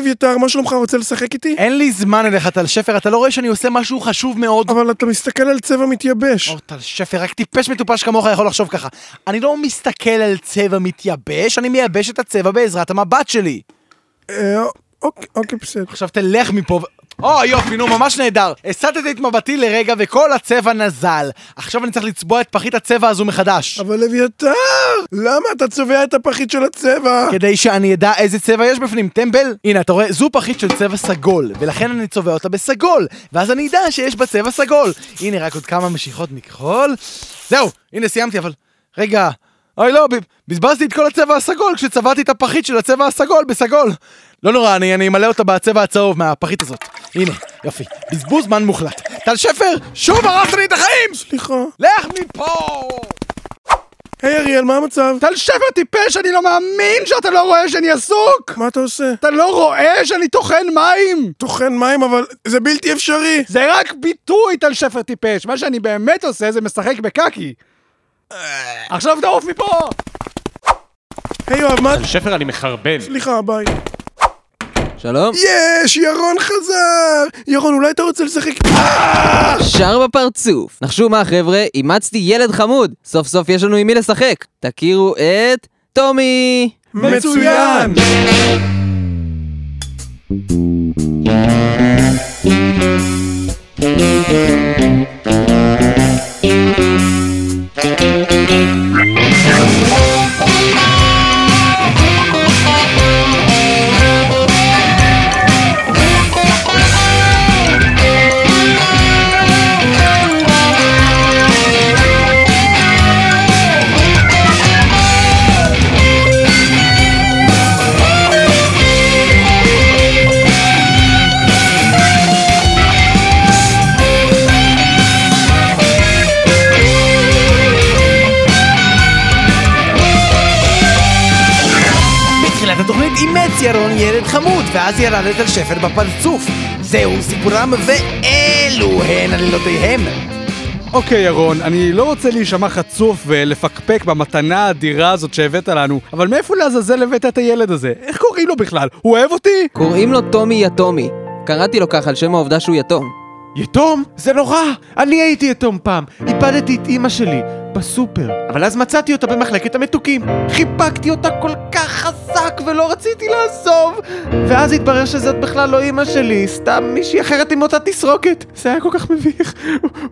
אביתר, מה שלומך? רוצה לשחק איתי? אין לי זמן אליך, טל שפר, אתה לא רואה שאני עושה משהו חשוב מאוד? אבל אתה מסתכל על צבע מתייבש. או, טל שפר, רק טיפש מטופש כמוך יכול לחשוב ככה. אני לא מסתכל על צבע מתייבש, אני מייבש את הצבע בעזרת המבט שלי. אה, אוקיי, אוקיי, בסדר. עכשיו תלך מפה ו... או יופי, נו ממש נהדר. הסטתי את מבטי לרגע וכל הצבע נזל. עכשיו אני צריך לצבוע את פחית הצבע הזו מחדש. אבל אביתר, למה אתה צובע את הפחית של הצבע? כדי שאני אדע איזה צבע יש בפנים, טמבל. הנה, אתה רואה, זו פחית של צבע סגול, ולכן אני צובע אותה בסגול, ואז אני אדע שיש בה צבע סגול. הנה, רק עוד כמה משיכות מכחול. זהו, הנה סיימתי, אבל... רגע, אוי לא, בזבזתי את כל הצבע הסגול כשצבעתי את הפחית של הצבע הסגול בסגול. לא נורא, אני, אני אמלא אותה בצבע הצהוב מהפחית הזאת. הנה, יופי, בזבוז זמן מוחלט. טל שפר, שוב הרסת לי את החיים! סליחה. לך מפה! היי אריאל, מה המצב? טל שפר טיפש, אני לא מאמין שאתה לא רואה שאני עסוק! מה אתה עושה? אתה לא רואה שאני טוחן מים! טוחן מים, אבל זה בלתי אפשרי. זה רק ביטוי, טל שפר טיפש. מה שאני באמת עושה זה משחק בקקי. עכשיו תעוף מפה! היי יואב, מה... טל שפר, אני מחרבן. סליחה, ביי. שלום. יש, ירון חזר! ירון, אולי אתה רוצה לשחק... שר בפרצוף. נחשו מה חבר'ה, אימצתי ילד חמוד. סוף סוף יש לנו עם מי לשחק. תכירו את... טומי! מצוין! בתחילת חמוד, ואז ירד את על שפר בפרצוף. זהו סיפורם, ואלו הן עלילותיהם. אוקיי, ירון, אני לא רוצה להישמע חצוף ולפקפק במתנה האדירה הזאת שהבאת לנו, אבל מאיפה לעזאזל הבאת את הילד הזה? איך קוראים לו בכלל? הוא אוהב אותי? קוראים לו טומי יתומי. קראתי לו ככה על שם העובדה שהוא יתום. יתום? זה נורא! אני הייתי יתום פעם. איבדתי את אימא שלי בסופר. אבל אז מצאתי אותה במחלקת המתוקים. חיבקתי אותה כל כך חזק ולא רציתי לעזוב. ואז התברר שזאת בכלל לא אימא שלי, סתם מישהי אחרת עם אותה תסרוקת. זה היה כל כך מביך.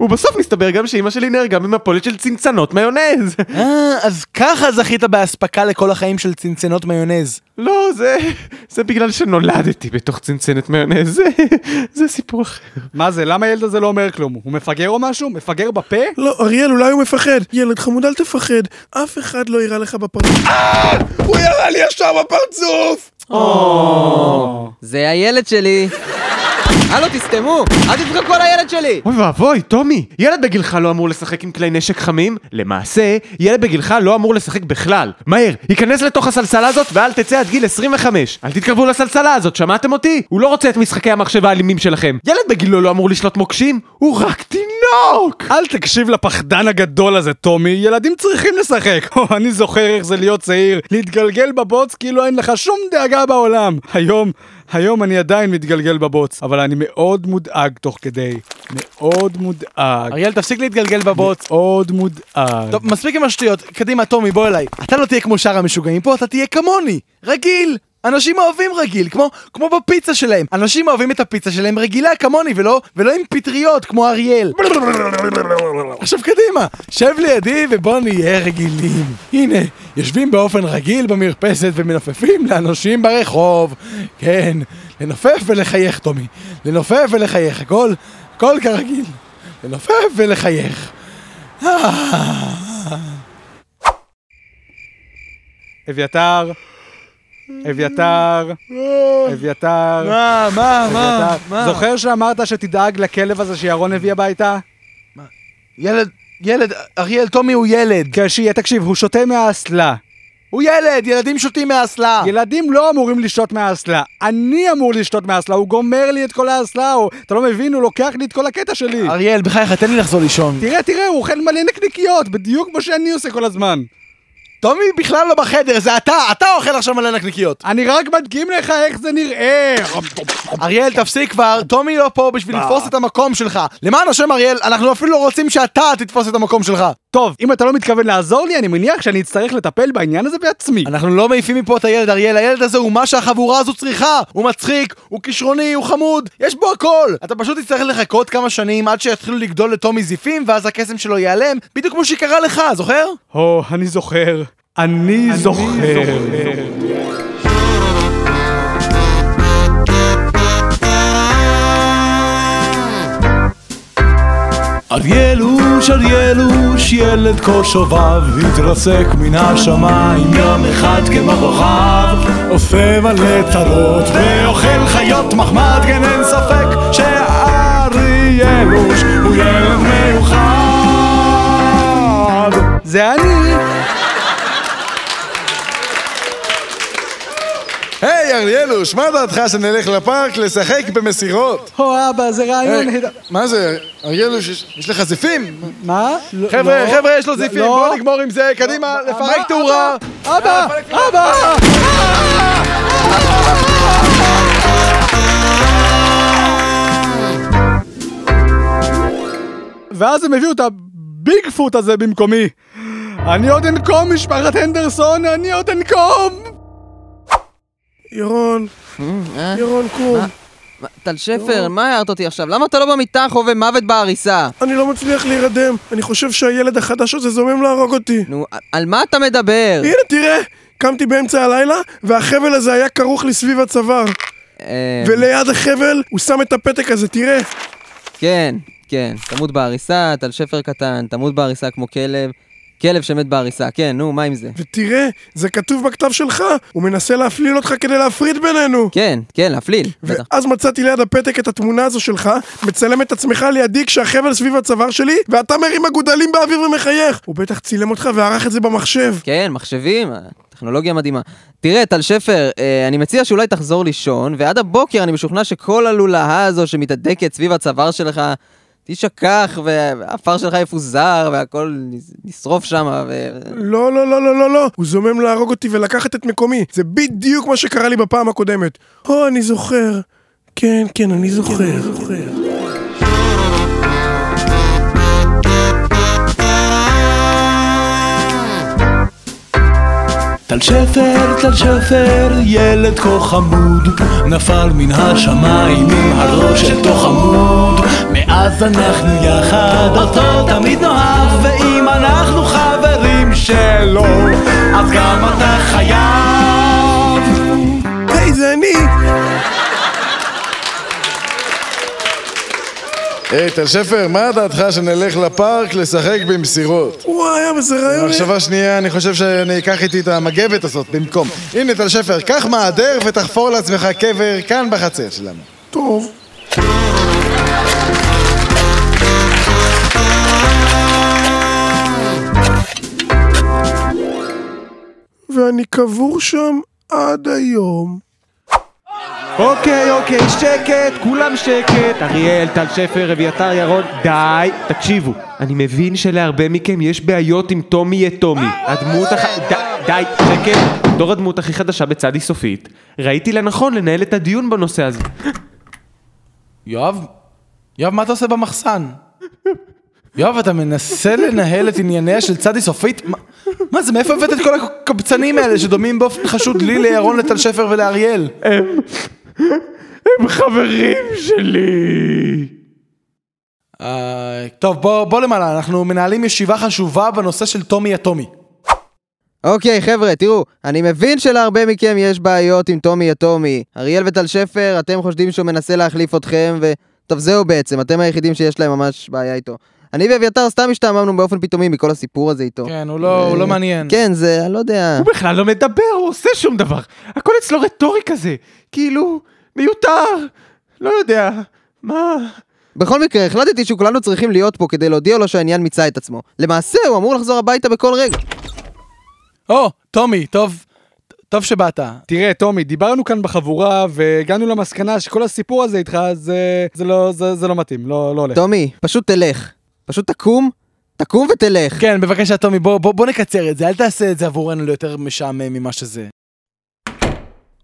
ובסוף מסתבר גם שאימא שלי נהרגה ממפולת של צנצנות מיונז. אה, אז ככה זכית באספקה לכל החיים של צנצנות מיונז. לא, זה... זה בגלל שנולדתי בתוך צנצנת מיונז. זה... זה סיפור אחר. מה זה, למה הילד הזה לא אומר כלום? הוא מפגר או משהו? מפגר בפה? לא, אריאל, אולי הוא מפחד. ילד חמוד, אל תפחד. אף אחד לא יירה לך בפרצוף. אה! הוא ירה לי ישר בפרצוף! זה הילד שלי. הלו, תסתמו! אל תצחקו על הילד שלי! אוי ואבוי, טומי, ילד בגילך לא אמור לשחק עם כלי נשק חמים? למעשה, ילד בגילך לא אמור לשחק בכלל. מהר, היכנס לתוך הסלסלה הזאת ואל תצא עד גיל 25. אל תתקרבו לסלסלה הזאת, שמעתם אותי? הוא לא רוצה את משחקי המחשב האלימים שלכם. ילד בגילו לא אמור לשלוט מוקשים? הוא רק תינוק! אל תקשיב לפחדן הגדול הזה, טומי, ילדים צריכים לשחק. או, אני זוכר איך זה להיות צעיר, להתגלגל בבוץ כאילו אין לך שום דאגה בעולם. היום, היום אני עדיין מתגלגל בבוץ, אבל אני מאוד מודאג תוך כדי. מאוד מודאג. אריאל, תפסיק להתגלגל בבוץ. מאוד מודאג. טוב, מספיק עם השטויות. קדימה, טומי, בוא אליי. אתה לא תהיה כמו שאר המשוגעים פה, אתה תהיה כמוני. רגיל. אנשים אוהבים רגיל, כמו, כמו בפיצה שלהם. אנשים אוהבים את הפיצה שלהם רגילה כמוני, ולא, ולא עם פטריות, כמו אריאל. עכשיו קדימה, שב לידי ובוא נהיה רגילים. הנה, יושבים באופן רגיל במרפסת ומנופפים לאנשים ברחוב. כן, לנופף ולחייך, טומי. לנופף ולחייך, הכל, הכל כרגיל. לנופף ולחייך. אביתר, אביתר, אביתר, מה, מה, מה. מה? זוכר שאמרת שתדאג לכלב הזה שירון הביא הביתה? ילד, ילד, אריאל, טומי הוא ילד. כן, שיהיה, תקשיב, הוא שותה מהאסלה. הוא ילד, ילדים שותים מהאסלה. ילדים לא אמורים לשתות מהאסלה. אני אמור לשתות מהאסלה, הוא גומר לי את כל האסלה, הוא... אתה לא מבין, הוא לוקח לי את כל הקטע שלי. אריאל, בחייך, תן לי לחזור לישון. תראה, תראה, הוא אוכל מלא נקניקיות, בדיוק כמו שאני עושה כל הזמן. טומי בכלל לא בחדר, זה אתה, אתה אוכל עכשיו מלא נקניקיות. אני רק מדגים לך איך זה נראה. אריאל, תפסיק כבר, טומי לא פה בשביל לתפוס את המקום שלך. למען השם, אריאל, אנחנו אפילו לא רוצים שאתה תתפוס את המקום שלך. טוב, אם אתה לא מתכוון לעזור לי, אני מניח שאני אצטרך לטפל בעניין הזה בעצמי. אנחנו לא מעיפים מפה את הילד, אריאל, הילד הזה הוא מה שהחבורה הזו צריכה. הוא מצחיק, הוא כישרוני, הוא חמוד, יש בו הכל. אתה פשוט תצטרך לחכות כמה שנים עד שיתחילו לגדול לטומי זיפים, ואז הקסם שלו ייעלם, בדיוק כמו שקרה לך, זוכר? או, אני זוכר. אני זוכר. אריאלוש, אריאלוש, ילד כה שובב, התרסק מן השמיים יום אחד כמו כוכב, עושה מלא צרות ואוכל חיות מחמד, כן אין ספק שאריאלוש הוא ילד מיוחד. זה אני. היי, אריאלוש, מה דעתך שנלך לפארק לשחק במסירות? או אבא, זה רעיון נהדר. מה זה, אריאלוש, יש- יש לך זיפים? מה? לא- חבר'ה, לא. חבר'ה, יש לו זיפים, לא. בואו נגמור עם זה, קדימה, לפרק? תאורה. אבא! אבא! ואז הם הביאו את הביג פוט הזה במקומי. אני עוד אנקום, משפחת הנדרסון, אני עוד אנקום! ירון, אה? ירון, קום. טל שפר, מה הערת אותי עכשיו? למה אתה לא במיטה חווה מוות בעריסה? אני לא מצליח להירדם. אני חושב שהילד החדש הזה זומם להרוג אותי. נו, על- על מה אתה מדבר? הנה, תראה, קמתי באמצע הלילה, והחבל הזה היה כרוך לי סביב הצוואר. אה, וליד החבל הוא שם את הפתק הזה, תראה. כן, כן. תמות בעריסה, טל שפר קטן, תמות בעריסה כמו כלב. כלב שמת בעריסה, כן, נו, מה עם זה? ותראה, זה כתוב בכתב שלך. הוא מנסה להפליל אותך כדי להפריד בינינו. כן, כן, להפליל, בטח. ואז מצאתי ליד הפתק את התמונה הזו שלך, מצלם את עצמך לידי כשהחבל סביב הצוואר שלי, ואתה מרים אגודלים באוויר ומחייך. הוא בטח צילם אותך וערך את זה במחשב. כן, מחשבים, טכנולוגיה מדהימה. תראה, טל שפר, אה, אני מציע שאולי תחזור לישון, ועד הבוקר אני משוכנע שכל הלולאה הזו שמתהדקת סביב הצוואר שלך, תישכח, והעפר שלך יפוזר, והכל נשרוף שם, ו... לא, לא, לא, לא, לא, לא. הוא זומם להרוג אותי ולקחת את מקומי. זה בדיוק מה שקרה לי בפעם הקודמת. או, אני זוכר. כן, כן, אני זוכר. טל שפר, טל שפר, ילד כה חמוד, נפל מן השמיים עם הראש אל תוך עמוד. מאז אנחנו יחד, אותו תמיד נאהב, ואם אנחנו חברים שלו, אז גם אתה חייב. היי, טל שפר, מה דעתך שנלך לפארק לשחק במסירות? וואי, אבל זה רעיון... במחשבה שנייה, אני חושב שאני אקח איתי את המגבת הזאת במקום. הנה, טל שפר, קח מעדר ותחפור לעצמך קבר כאן בחצר שלנו. טוב. ואני קבור שם עד היום. אוקיי, אוקיי, שקט, כולם שקט. אריאל, טל שפר, אביתר ירון, די, תקשיבו. אני מבין שלהרבה מכם יש בעיות עם טומי יתומי. הדמות הח... די, די, שקט. דור הדמות הכי חדשה בצדי סופית. ראיתי לנכון לנהל את הדיון בנושא הזה. יואב? יואב, מה אתה עושה במחסן? יואב, אתה מנסה לנהל את ענייניה של צדי סופית? מה- מה זה, מאיפה הבאת את כל הקבצנים האלה שדומים באופן חשוד לי, לירון, לטל שפר ולאריאל? הם חברים שלי. אה, טוב, בוא, בוא למעלה, אנחנו מנהלים ישיבה חשובה בנושא של טומי יתומי. אוקיי, חבר'ה, תראו, אני מבין שלהרבה מכם יש בעיות עם טומי יתומי. אריאל וטל שפר, אתם חושדים שהוא מנסה להחליף אתכם, ו... טוב, זהו בעצם, אתם היחידים שיש להם ממש בעיה איתו. אני ואביתר סתם השתעממנו באופן פתאומי מכל הסיפור הזה איתו. כן, הוא לא, הוא לא מעניין. כן, זה, אני לא יודע. הוא בכלל לא מדבר, הוא עושה שום דבר. הכל אצלו רטורי כזה. כאילו, מיותר. לא יודע. מה... בכל מקרה, החלטתי שכולנו צריכים להיות פה כדי להודיע לו שהעניין מיצה את עצמו. למעשה, הוא אמור לחזור הביתה בכל רגע. או, טומי, טוב, טוב שבאת. תראה, טומי, דיברנו כאן בחבורה והגענו למסקנה שכל הסיפור הזה איתך זה, זה, לא, זה, זה לא מתאים, לא, לא הולך. טומי, פשוט תלך. פשוט תקום תקום ותלך. כן, בבקשה, טומי, בוא, בוא, בוא נקצר את זה, אל תעשה את זה עבורנו ליותר משעמם ממה שזה.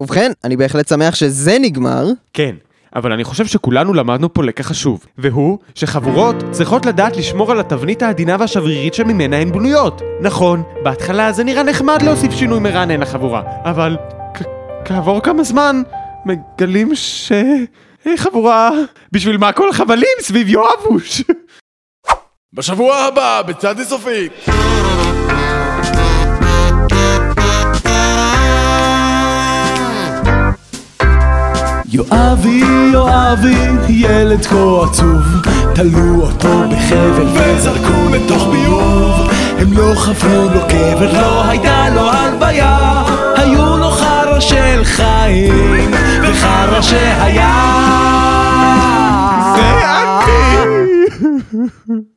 ובכן, אני בהחלט שמח שזה נגמר. כן, אבל אני חושב שכולנו למדנו פה לקח חשוב, והוא שחבורות צריכות לדעת לשמור על התבנית העדינה והשברירית שממנה הן בנויות. נכון, בהתחלה זה נראה נחמד להוסיף שינוי מרענן לחבורה, אבל כעבור כמה זמן מגלים ש... היי חבורה, בשביל מה כל החבלים סביב יואבוש? בשבוע הבא, בצד סופית. יואבי, יואבי, ילד כה עצוב, תלו אותו בחבל וזרקו לתוך ביוב. הם לא חפרו לו קבר, לא הייתה לו הלוויה, היו לו חרא של חיים, וחרא שהיה. זה אני!